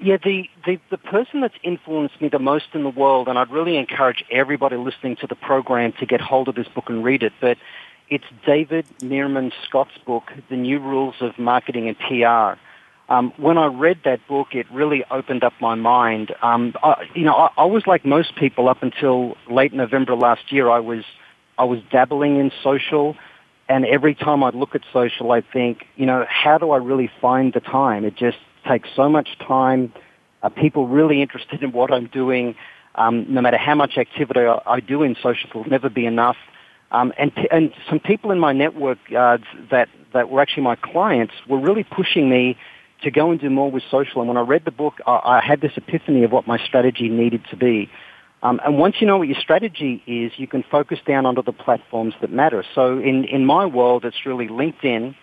Yeah, the, the, the person that's influenced me the most in the world, and I'd really encourage everybody listening to the program to get hold of this book and read it, but it's David Meerman Scott's book, The New Rules of Marketing and PR. Um, when I read that book, it really opened up my mind. Um, I, you know, I, I was like most people up until late November last year. I was I was dabbling in social, and every time I'd look at social, I think, you know, how do I really find the time? It just takes so much time. Are people really interested in what I'm doing. Um, no matter how much activity I, I do in social, it'll never be enough. Um, and and some people in my network uh, that that were actually my clients were really pushing me to go and do more with social. And when I read the book, I, I had this epiphany of what my strategy needed to be. Um, and once you know what your strategy is, you can focus down onto the platforms that matter. So in, in my world, it's really LinkedIn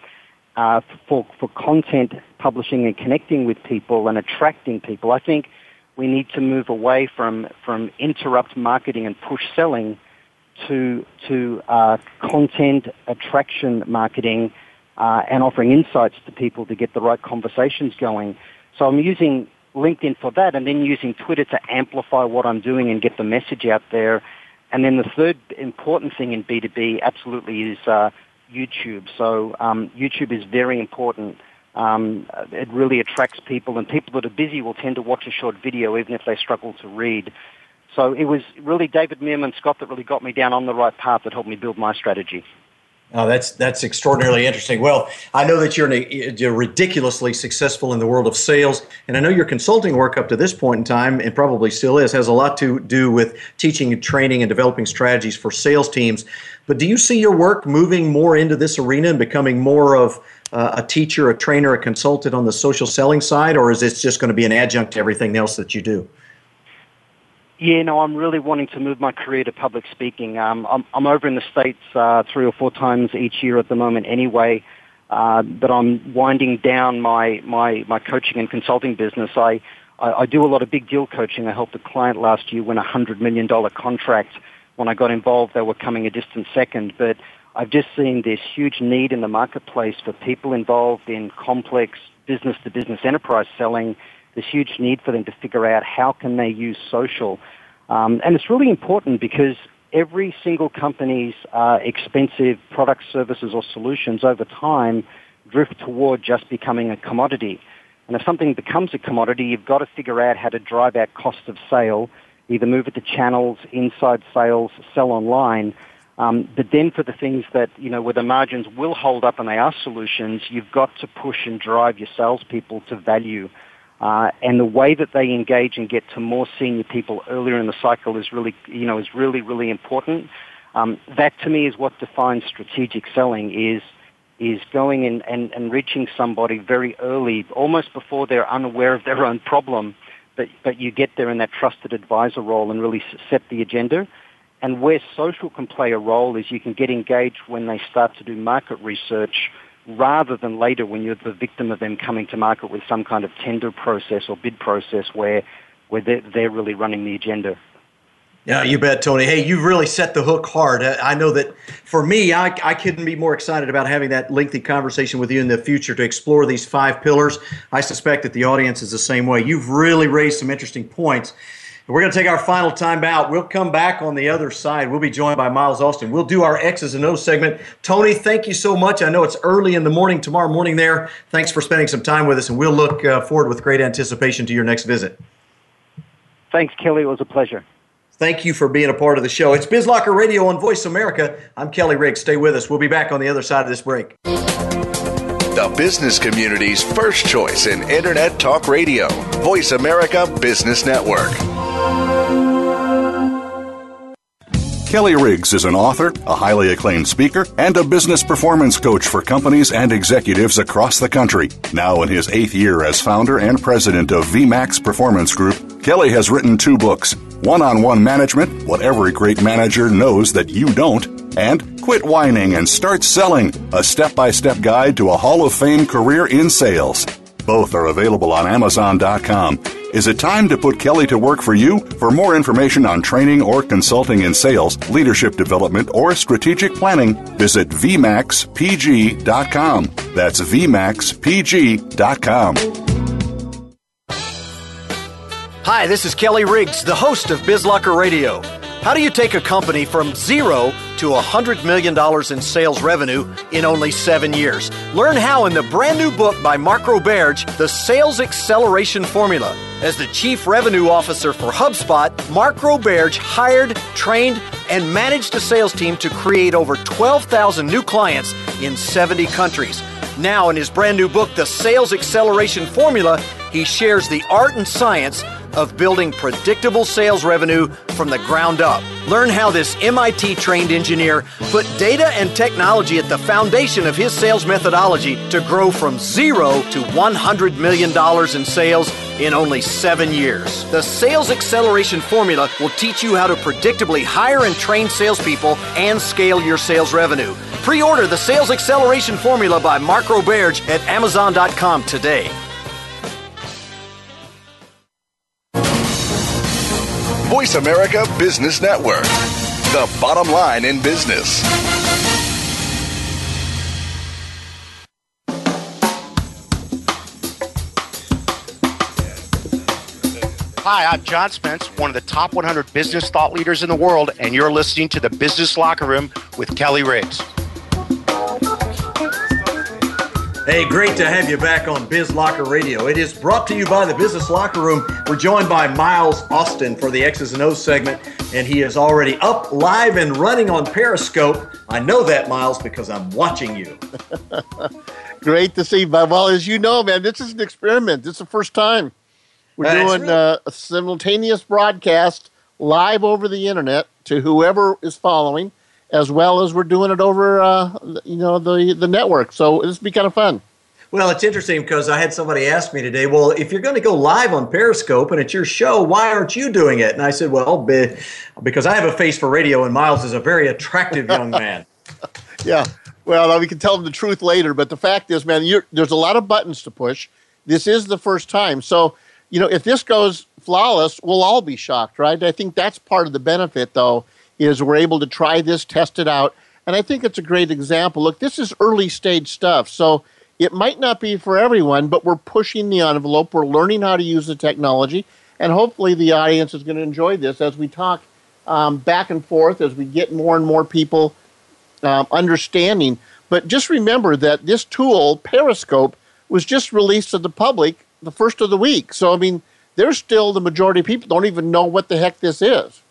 uh, for, for content publishing and connecting with people and attracting people. I think we need to move away from, from interrupt marketing and push selling to, to uh, content attraction marketing uh, and offering insights to people to get the right conversations going. So I'm using LinkedIn for that and then using Twitter to amplify what I'm doing and get the message out there. And then the third important thing in B2B absolutely is uh, YouTube. So um, YouTube is very important. Um, it really attracts people, and people that are busy will tend to watch a short video even if they struggle to read. So it was really David Meerman Scott that really got me down on the right path that helped me build my strategy. Oh, that's that's extraordinarily interesting. Well, I know that you're, you're ridiculously successful in the world of sales, and I know your consulting work up to this point in time, and probably still is, has a lot to do with teaching and training and developing strategies for sales teams. But do you see your work moving more into this arena and becoming more of uh, a teacher, a trainer, a consultant on the social selling side, or is this just going to be an adjunct to everything else that you do? Yeah, no, I'm really wanting to move my career to public speaking. Um, I'm, I'm over in the States uh, three or four times each year at the moment anyway, uh, but I'm winding down my, my, my coaching and consulting business. I, I, I do a lot of big deal coaching. I helped a client last year win a $100 million contract. When I got involved, they were coming a distant second, but I've just seen this huge need in the marketplace for people involved in complex business-to-business enterprise selling this huge need for them to figure out how can they use social. Um, and it's really important because every single company's uh, expensive products, services, or solutions over time drift toward just becoming a commodity. And if something becomes a commodity, you've got to figure out how to drive out cost of sale, either move it to channels, inside sales, sell online. Um, but then for the things that, you know, where the margins will hold up and they are solutions, you've got to push and drive your salespeople to value. Uh, and the way that they engage and get to more senior people earlier in the cycle is really, you know, is really, really important. Um, that to me is what defines strategic selling is is going in and, and reaching somebody very early, almost before they're unaware of their own problem, but, but you get there in that trusted advisor role and really set the agenda. And where social can play a role is you can get engaged when they start to do market research rather than later when you're the victim of them coming to market with some kind of tender process or bid process where, where they're, they're really running the agenda. Yeah, you bet, Tony. Hey, you've really set the hook hard. I know that for me, I, I couldn't be more excited about having that lengthy conversation with you in the future to explore these five pillars. I suspect that the audience is the same way. You've really raised some interesting points. We're going to take our final time out. We'll come back on the other side. We'll be joined by Miles Austin. We'll do our X's and O's segment. Tony, thank you so much. I know it's early in the morning tomorrow morning there. Thanks for spending some time with us, and we'll look uh, forward with great anticipation to your next visit. Thanks, Kelly. It was a pleasure. Thank you for being a part of the show. It's BizLocker Radio on Voice America. I'm Kelly Riggs. Stay with us. We'll be back on the other side of this break. The business community's first choice in Internet Talk Radio. Voice America Business Network. Kelly Riggs is an author, a highly acclaimed speaker, and a business performance coach for companies and executives across the country. Now in his eighth year as founder and president of VMAX Performance Group, Kelly has written two books One on One Management What Every Great Manager Knows That You Don't, and Quit Whining and Start Selling A Step by Step Guide to a Hall of Fame Career in Sales. Both are available on Amazon.com. Is it time to put Kelly to work for you? For more information on training or consulting in sales, leadership development, or strategic planning, visit VMAXPG.com. That's VMAXPG.com. Hi, this is Kelly Riggs, the host of BizLocker Radio. How do you take a company from zero to $100 million in sales revenue in only seven years? Learn how in the brand new book by Mark Roberge, The Sales Acceleration Formula. As the Chief Revenue Officer for HubSpot, Mark Roberge hired, trained, and managed a sales team to create over 12,000 new clients in 70 countries. Now, in his brand new book, The Sales Acceleration Formula, he shares the art and science of building predictable sales revenue from the ground up. Learn how this MIT trained engineer put data and technology at the foundation of his sales methodology to grow from zero to $100 million in sales in only seven years. The Sales Acceleration Formula will teach you how to predictably hire and train salespeople and scale your sales revenue. Pre order the Sales Acceleration Formula by Mark Roberge at Amazon.com today. Voice America Business Network, the bottom line in business. Hi, I'm John Spence, one of the top 100 business thought leaders in the world, and you're listening to the Business Locker Room with Kelly Riggs. Hey, great to have you back on Biz Locker Radio. It is brought to you by the Business Locker Room. We're joined by Miles Austin for the X's and O's segment, and he is already up live and running on Periscope. I know that, Miles, because I'm watching you. great to see you. Well, as you know, man, this is an experiment. This is the first time we're That's doing uh, a simultaneous broadcast live over the internet to whoever is following, as well as we're doing it over, uh, you know, the the network. So this will be kind of fun. Well, it's interesting because I had somebody ask me today, well, if you're going to go live on Periscope and it's your show, why aren't you doing it? And I said, well, be, because I have a face for radio and Miles is a very attractive young man. Yeah. Well, we can tell them the truth later, but the fact is, man, you're, there's a lot of buttons to push. This is the first time, so you know if this goes flawless, we'll all be shocked, right? I think that's part of the benefit, though, is we're able to try this, test it out, and I think it's a great example. Look, this is early stage stuff, so it might not be for everyone, but we're pushing the envelope. We're learning how to use the technology, and hopefully, the audience is going to enjoy this as we talk um, back and forth as we get more and more people um, understanding. But just remember that this tool, Periscope, was just released to the public the first of the week. So, I mean, there's still the majority of people don't even know what the heck this is.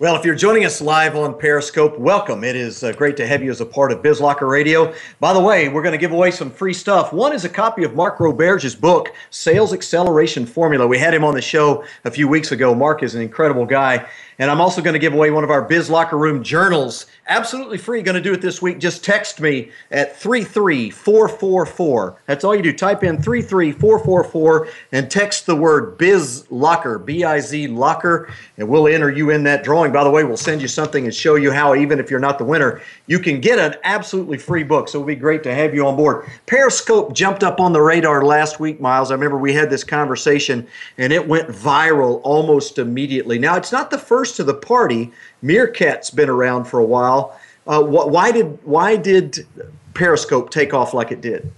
Well, if you're joining us live on Periscope, welcome. It is uh, great to have you as a part of BizLocker Radio. By the way, we're going to give away some free stuff. One is a copy of Mark Roberge's book, Sales Acceleration Formula. We had him on the show a few weeks ago. Mark is an incredible guy. And I'm also going to give away one of our Biz Locker Room journals, absolutely free. Going to do it this week. Just text me at 33444. That's all you do. Type in 33444 and text the word Biz Locker, B I Z Locker, and we'll enter you in that drawing. By the way, we'll send you something and show you how, even if you're not the winner, you can get an absolutely free book. So it'll be great to have you on board. Periscope jumped up on the radar last week, Miles. I remember we had this conversation and it went viral almost immediately. Now, it's not the first to the party. Meerkat's been around for a while. Uh, wh- why did why did Periscope take off like it did?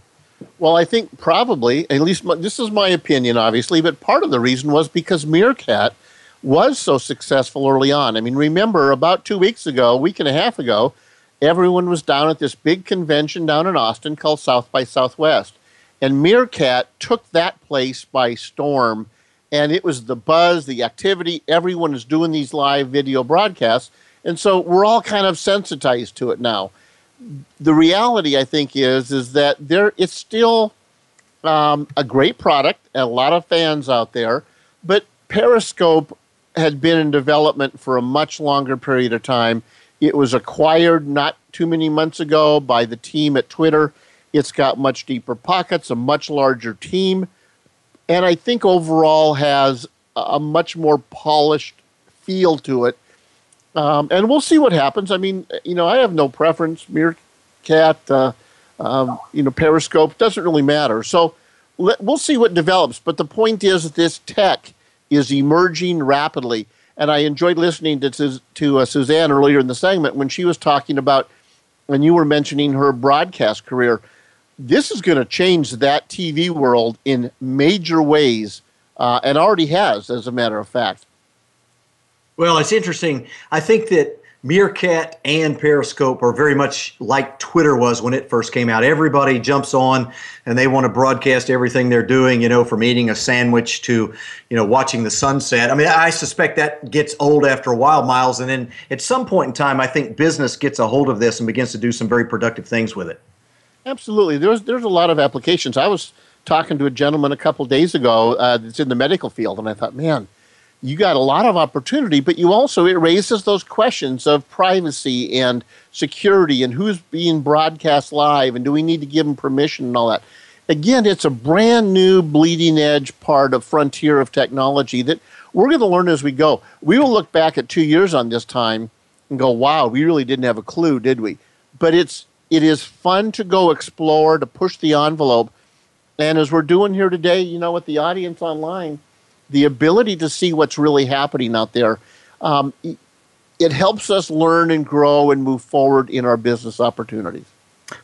Well, I think probably, at least my, this is my opinion, obviously, but part of the reason was because Meerkat was so successful early on. I mean, remember about two weeks ago, a week and a half ago, everyone was down at this big convention down in Austin called South by Southwest. And Meerkat took that place by storm. And it was the buzz, the activity. Everyone is doing these live video broadcasts. And so we're all kind of sensitized to it now. The reality, I think, is is that there it's still um, a great product, a lot of fans out there, but Periscope had been in development for a much longer period of time. It was acquired not too many months ago by the team at Twitter. It's got much deeper pockets, a much larger team, and I think overall has a much more polished feel to it. Um, and we'll see what happens. I mean, you know, I have no preference. Meerkat, uh, um, you know, Periscope doesn't really matter. So let, we'll see what develops. But the point is this tech is emerging rapidly. And I enjoyed listening to, to uh, Suzanne earlier in the segment when she was talking about, when you were mentioning her broadcast career. This is going to change that TV world in major ways, uh, and already has, as a matter of fact. Well, it's interesting. I think that Meerkat and Periscope are very much like Twitter was when it first came out. Everybody jumps on and they want to broadcast everything they're doing, you know, from eating a sandwich to, you know, watching the sunset. I mean, I suspect that gets old after a while, Miles. And then at some point in time, I think business gets a hold of this and begins to do some very productive things with it. Absolutely. There's there's a lot of applications. I was talking to a gentleman a couple days ago uh, that's in the medical field, and I thought, man, you got a lot of opportunity, but you also it raises those questions of privacy and security and who's being broadcast live and do we need to give them permission and all that. Again, it's a brand new bleeding edge part of frontier of technology that we're going to learn as we go. We will look back at two years on this time and go, "Wow, we really didn't have a clue, did we?" But it's it is fun to go explore, to push the envelope. And as we're doing here today, you know, with the audience online, the ability to see what's really happening out there, um, it helps us learn and grow and move forward in our business opportunities.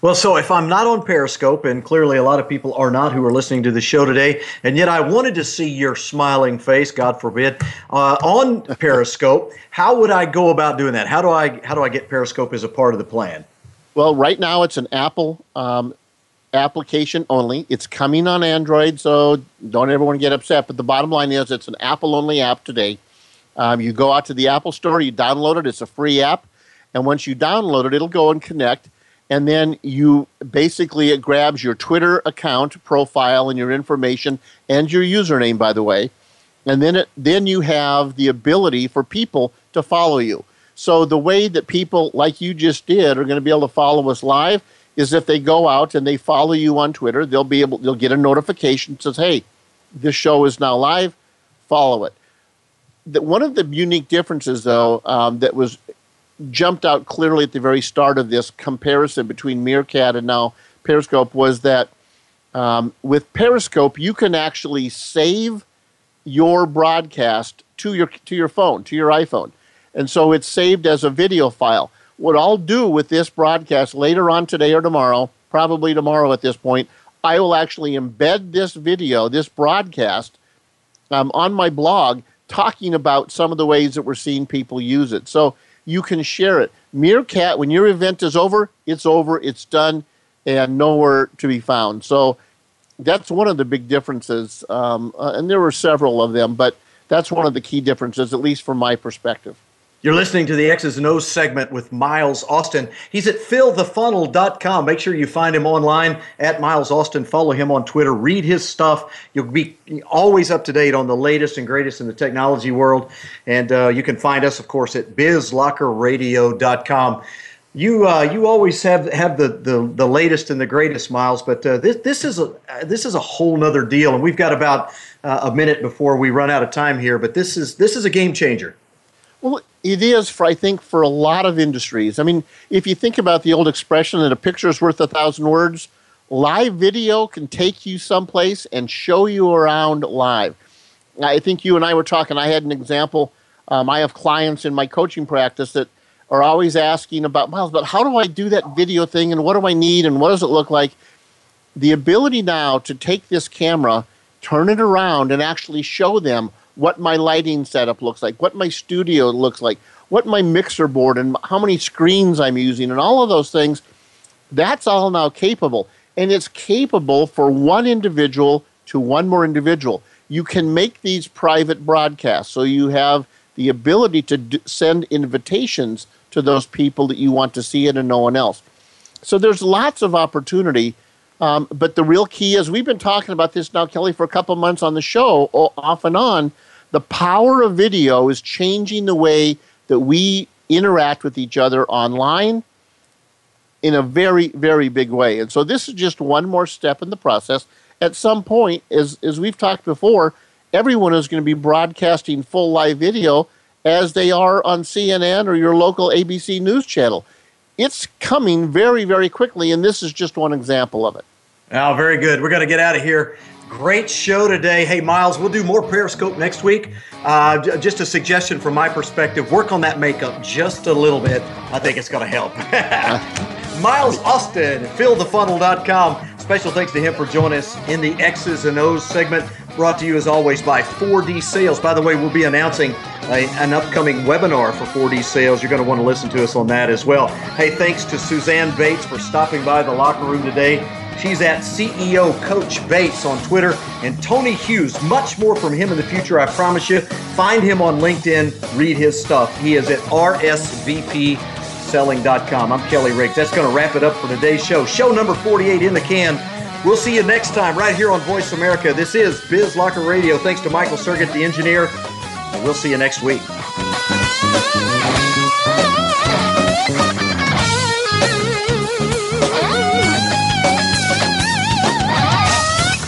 Well, so if I'm not on Periscope, and clearly a lot of people are not who are listening to the show today, and yet I wanted to see your smiling face, God forbid, uh, on Periscope, how would I go about doing that? How do I how do I get Periscope as a part of the plan? Well, right now it's an Apple um, application only. It's coming on Android, so don't everyone get upset. But the bottom line is it's an Apple only app today. Um, you go out to the Apple Store, you download it, it's a free app. And once you download it, it'll go and connect. And then you basically, it grabs your Twitter account profile and your information and your username, by the way. And then, it, then you have the ability for people to follow you. So the way that people like you just did are going to be able to follow us live is if they go out and they follow you on Twitter, they'll be able they'll get a notification that says, "Hey, this show is now live. Follow it." The, one of the unique differences, though, um, that was jumped out clearly at the very start of this comparison between Meerkat and now Periscope was that um, with Periscope you can actually save your broadcast to your to your phone, to your iPhone. And so it's saved as a video file. What I'll do with this broadcast later on today or tomorrow, probably tomorrow at this point, I will actually embed this video, this broadcast, um, on my blog, talking about some of the ways that we're seeing people use it. So you can share it. Meerkat, when your event is over, it's over, it's done, and nowhere to be found. So that's one of the big differences, um, uh, and there were several of them, but that's one of the key differences, at least from my perspective. You're listening to the X's and O's segment with Miles Austin. He's at fillthefunnel.com. Make sure you find him online at Miles Austin. Follow him on Twitter. Read his stuff. You'll be always up to date on the latest and greatest in the technology world. And uh, you can find us, of course, at bizlockerradio.com. You uh, you always have have the, the, the latest and the greatest, Miles. But uh, this this is a this is a whole nother deal, and we've got about uh, a minute before we run out of time here. But this is this is a game changer. It is for I think for a lot of industries. I mean, if you think about the old expression that a picture is worth a thousand words, live video can take you someplace and show you around live. I think you and I were talking. I had an example. Um, I have clients in my coaching practice that are always asking about Miles, but how do I do that video thing and what do I need and what does it look like? The ability now to take this camera, turn it around, and actually show them what my lighting setup looks like, what my studio looks like, what my mixer board and how many screens I'm using, and all of those things. That's all now capable. And it's capable for one individual to one more individual. You can make these private broadcasts. So you have the ability to d- send invitations to those people that you want to see it and no one else. So there's lots of opportunity. Um, but the real key is we've been talking about this now, Kelly, for a couple months on the show, off and on the power of video is changing the way that we interact with each other online in a very, very big way. And so this is just one more step in the process. At some point, as, as we've talked before, everyone is going to be broadcasting full live video as they are on CNN or your local ABC news channel. It's coming very, very quickly, and this is just one example of it. Oh, very good. We're going to get out of here. Great show today. Hey, Miles, we'll do more Periscope next week. Uh, just a suggestion from my perspective work on that makeup just a little bit. I think it's going to help. Miles Austin, fillthefunnel.com. Special thanks to him for joining us in the X's and O's segment, brought to you as always by 4D Sales. By the way, we'll be announcing a, an upcoming webinar for 4D Sales. You're going to want to listen to us on that as well. Hey, thanks to Suzanne Bates for stopping by the locker room today. She's at CEO Coach Bates on Twitter. And Tony Hughes, much more from him in the future, I promise you. Find him on LinkedIn, read his stuff. He is at rsvpselling.com. I'm Kelly Riggs. That's going to wrap it up for today's show. Show number 48 in the can. We'll see you next time right here on Voice America. This is Biz Locker Radio. Thanks to Michael Sergett, the engineer. And we'll see you next week.